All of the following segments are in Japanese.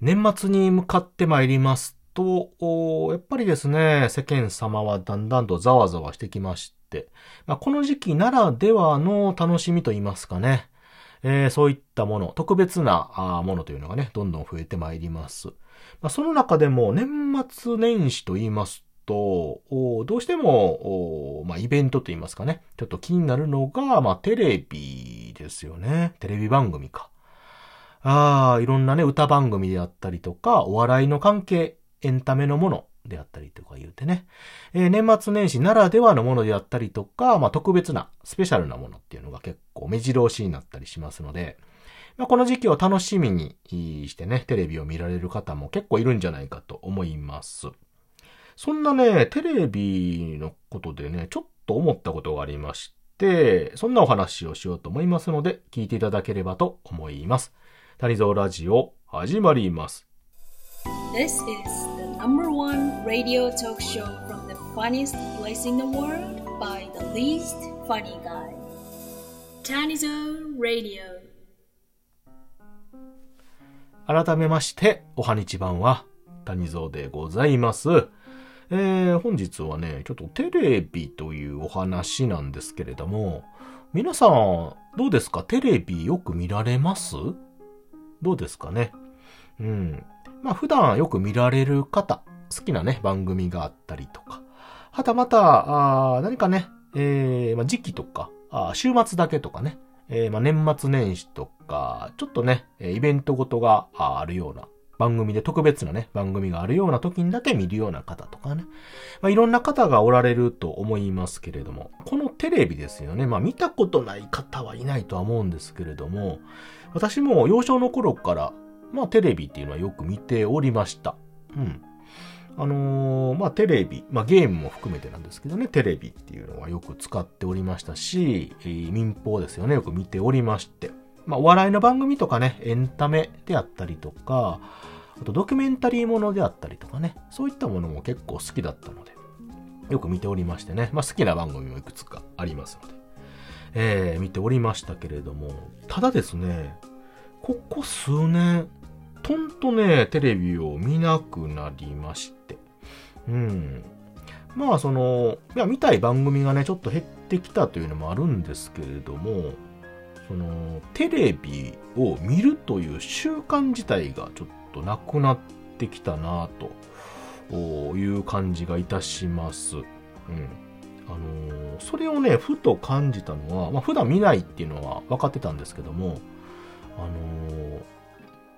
年末に向かってまいりますと、やっぱりですね、世間様はだんだんとざわざわしてきまして、まあ、この時期ならではの楽しみと言いますかね、えー、そういったもの、特別なものというのがね、どんどん増えてまいります。まあ、その中でも年末年始と言いますと、どうしても、まあ、イベントと言いますかね、ちょっと気になるのが、まあ、テレビですよね。テレビ番組か。ああ、いろんなね、歌番組であったりとか、お笑いの関係、エンタメのものであったりとか言うてね。えー、年末年始ならではのものであったりとか、まあ、特別な、スペシャルなものっていうのが結構目白押しになったりしますので、まあ、この時期を楽しみにしてね、テレビを見られる方も結構いるんじゃないかと思います。そんなね、テレビのことでね、ちょっと思ったことがありまして、そんなお話をしようと思いますので、聞いていただければと思います。谷蔵ラジオ、始まります。This is the number one radio talk show from the funniest place in the world by the least funny guy. Tanizo Radio. 改めまして、おはにちばんは、谷蔵でございます。えー、本日はね、ちょっとテレビというお話なんですけれども、皆さん、どうですかテレビよく見られますどうですかね。うん。まあ普段よく見られる方、好きなね、番組があったりとか、はたまた、あ何かね、えー、まあ、時期とか、あ週末だけとかね、えー、まあ、年末年始とか、ちょっとね、イベントごとがあるような番組で特別なね、番組があるような時にだけ見るような方とかね。まあ、いろんな方がおられると思いますけれども、このテレビですよね。まあ、見たことない方はいないとは思うんですけれども、私も幼少の頃から、まあ、テレビっていうのはよく見ておりました。うん。あのー、まあ、テレビ、まあ、ゲームも含めてなんですけどね、テレビっていうのはよく使っておりましたし、民放ですよね、よく見ておりまして。まあ、お笑いの番組とかね、エンタメであったりとか、あとドキュメンタリーものであったりとかね、そういったものも結構好きだったので、よく見ておりましてね、まあ、好きな番組もいくつかありますので、えー、見ておりましたけれども、ただですね、ここ数年、とんとね、テレビを見なくなりまして、うん。まあ、その、いや、見たい番組がね、ちょっと減ってきたというのもあるんですけれども、その、テレビを見るという習慣自体がちょっとなくなってきたなという感じがいたします。うん。あのー、それをね、ふと感じたのは、まあ、普段見ないっていうのは分かってたんですけども、あのー、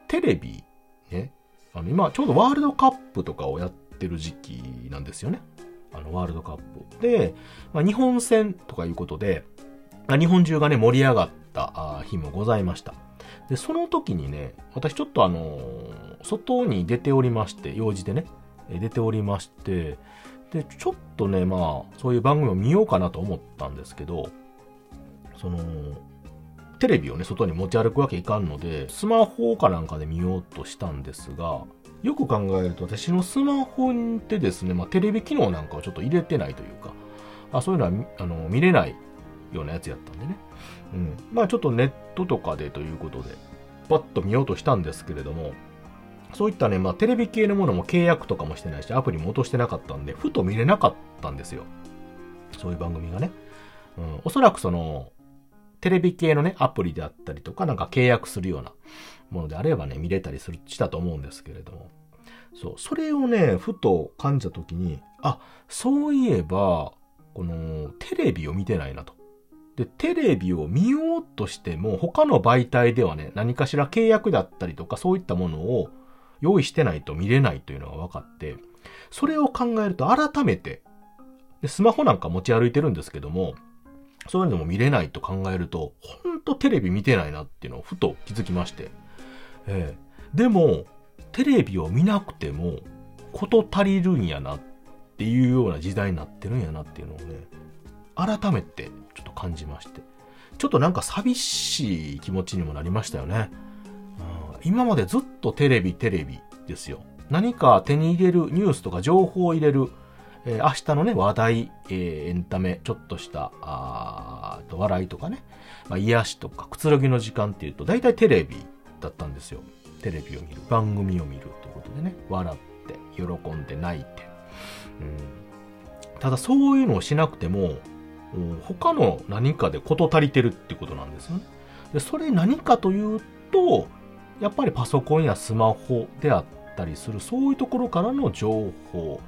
テレビ、ね、あの、今、ちょうどワールドカップとかをやってる時期なんですよね。あの、ワールドカップ。で、まあ、日本戦とかいうことで、まあ日本中がね、盛り上がってた日もございました。で、その時にね、私ちょっとあのー、外に出ておりまして、用事でね、出ておりまして、で、ちょっとね、まあ、そういう番組を見ようかなと思ったんですけど、その、テレビをね、外に持ち歩くわけいかんので、スマホかなんかで見ようとしたんですが、よく考えると私のスマホってですね、まあ、テレビ機能なんかをちょっと入れてないというか、あそういうのはあの見れないようなやつやったんでね。うん。まあちょっとネットとかでということで、パッと見ようとしたんですけれども、そういったね、まあテレビ系のものも契約とかもしてないし、アプリも落としてなかったんで、ふと見れなかったんですよ。そういう番組がね。うん。おそらくその、テレビ系のね、アプリであったりとか、なんか契約するようなものであればね、見れたりする、したと思うんですけれども。そう。それをね、ふと感じたときに、あ、そういえば、この、テレビを見てないなと。で、テレビを見ようとしても、他の媒体ではね、何かしら契約だったりとか、そういったものを用意してないと見れないというのが分かって、それを考えると改めて、でスマホなんか持ち歩いてるんですけども、そういうのも見れないと考えると、ほんとテレビ見てないなっていうのをふと気づきまして。えー、でも、テレビを見なくても、こと足りるんやなっていうような時代になってるんやなっていうのをね、改めてちょっと感じまして。ちょっとなんか寂しい気持ちにもなりましたよね。うん、今までずっとテレビテレビですよ。何か手に入れるニュースとか情報を入れる、えー、明日のね、話題、えー、エンタメ、ちょっとした、あと笑いとかね、まあ、癒しとか、くつろぎの時間っていうと、大体テレビだったんですよ。テレビを見る、番組を見るということでね、笑って、喜んで泣いて。うん、ただそういうのをしなくても、他の何かで事足りてるってことなんですよね。で、それ何かというと、やっぱりパソコンやスマホであったりする、そういうところからの情報。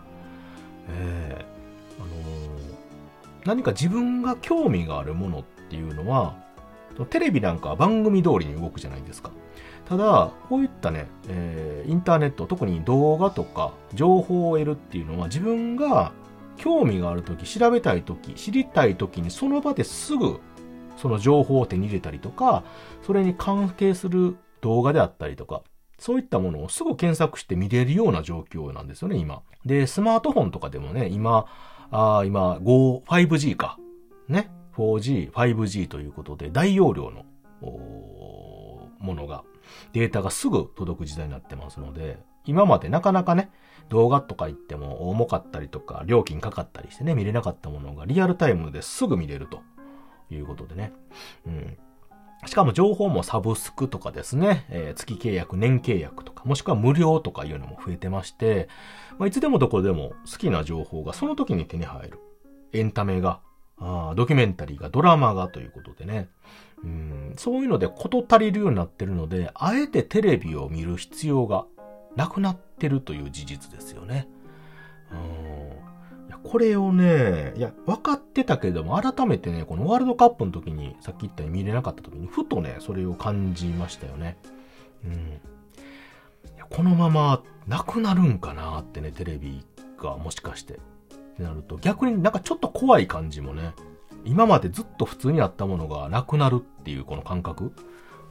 えー、あのー、何か自分が興味があるものっていうのは、テレビなんかは番組通りに動くじゃないですか。ただ、こういったね、えー、インターネット、特に動画とか情報を得るっていうのは自分が興味があるとき、調べたいとき、知りたいときにその場ですぐその情報を手に入れたりとか、それに関係する動画であったりとか、そういったものをすぐ検索して見れるような状況なんですよね、今。で、スマートフォンとかでもね、今、あ今、5、5G か。ね。4G、5G ということで、大容量のものが、データがすぐ届く時代になってますので、今までなかなかね、動画とか言っても重かったりとか、料金かかったりしてね、見れなかったものがリアルタイムですぐ見れるということでね。うん。しかも情報もサブスクとかですね、えー、月契約、年契約とか、もしくは無料とかいうのも増えてまして、まあ、いつでもどこでも好きな情報がその時に手に入る。エンタメが、あドキュメンタリーが、ドラマがということでね。うん、そういうので事足りるようになってるので、あえてテレビを見る必要がなくなってるという事実ですよね。うんいやこれをね、いや、分かってたけれども、改めてね、このワールドカップの時に、さっき言ったように見れなかった時に、ふとね、それを感じましたよね。うん。いやこのままなくなるんかなってね、テレビがもしかして。ってなると、逆になんかちょっと怖い感じもね、今までずっと普通にあったものがなくなるっていうこの感覚。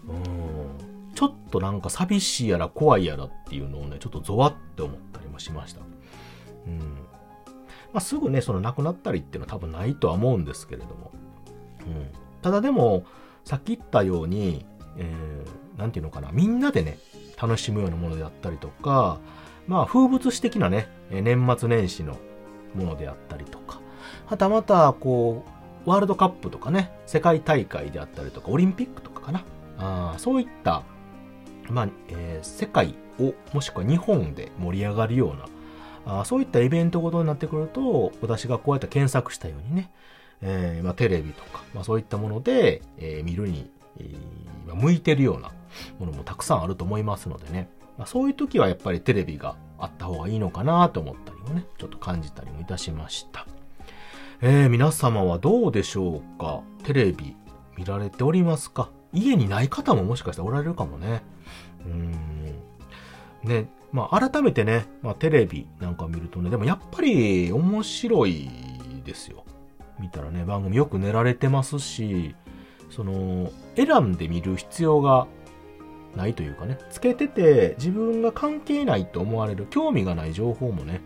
うん。ちょっとなんか寂しいやら怖いやらっていうのをね、ちょっとゾワって思ったりもしました。うん。まあ、すぐね、その亡くなったりっていうのは多分ないとは思うんですけれども。うん。ただでも、さっき言ったように、えー、なんていうのかな、みんなでね、楽しむようなものであったりとか、まあ、風物詩的なね、年末年始のものであったりとか、はたまた、こう、ワールドカップとかね、世界大会であったりとか、オリンピックとかかな。あそういったまあ、えー、世界を、もしくは日本で盛り上がるような、あそういったイベントごとになってくると、私がこうやって検索したようにね、えー、まあ、テレビとか、まあ、そういったもので、えー、見るに、えー、向いてるようなものもたくさんあると思いますのでね、まあ、そういう時はやっぱりテレビがあった方がいいのかなと思ったりもね、ちょっと感じたりもいたしました。え、皆様はどうでしょうか？テレビ見られておりますか？家にない方ももしかしたらおられるかもね。うん。ね、まあ改めてね、まあテレビなんか見るとね、でもやっぱり面白いですよ。見たらね、番組よく寝られてますし、その、選んで見る必要がないというかね、つけてて自分が関係ないと思われる興味がない情報もね、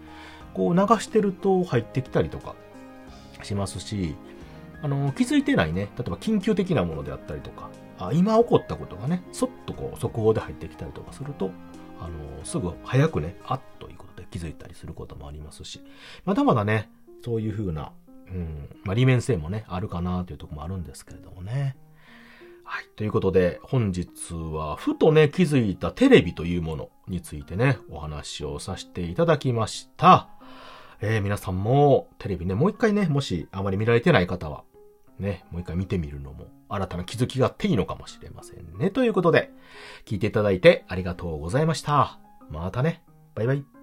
こう流してると入ってきたりとかしますし、あの、気づいてないね、例えば緊急的なものであったりとか、あ今起こったことがね、そっとこう速報で入ってきたりとかすると、あの、すぐ早くね、あっということで気づいたりすることもありますし、まだまだね、そういう風な、うん、まあ、利面性もね、あるかなというとこもあるんですけれどもね。はい。ということで、本日は、ふとね、気づいたテレビというものについてね、お話をさせていただきました。えー、皆さんも、テレビね、もう一回ね、もしあまり見られてない方は、ね、もう一回見てみるのも新たな気づきがあっていいのかもしれませんね。ということで、聞いていただいてありがとうございました。またね。バイバイ。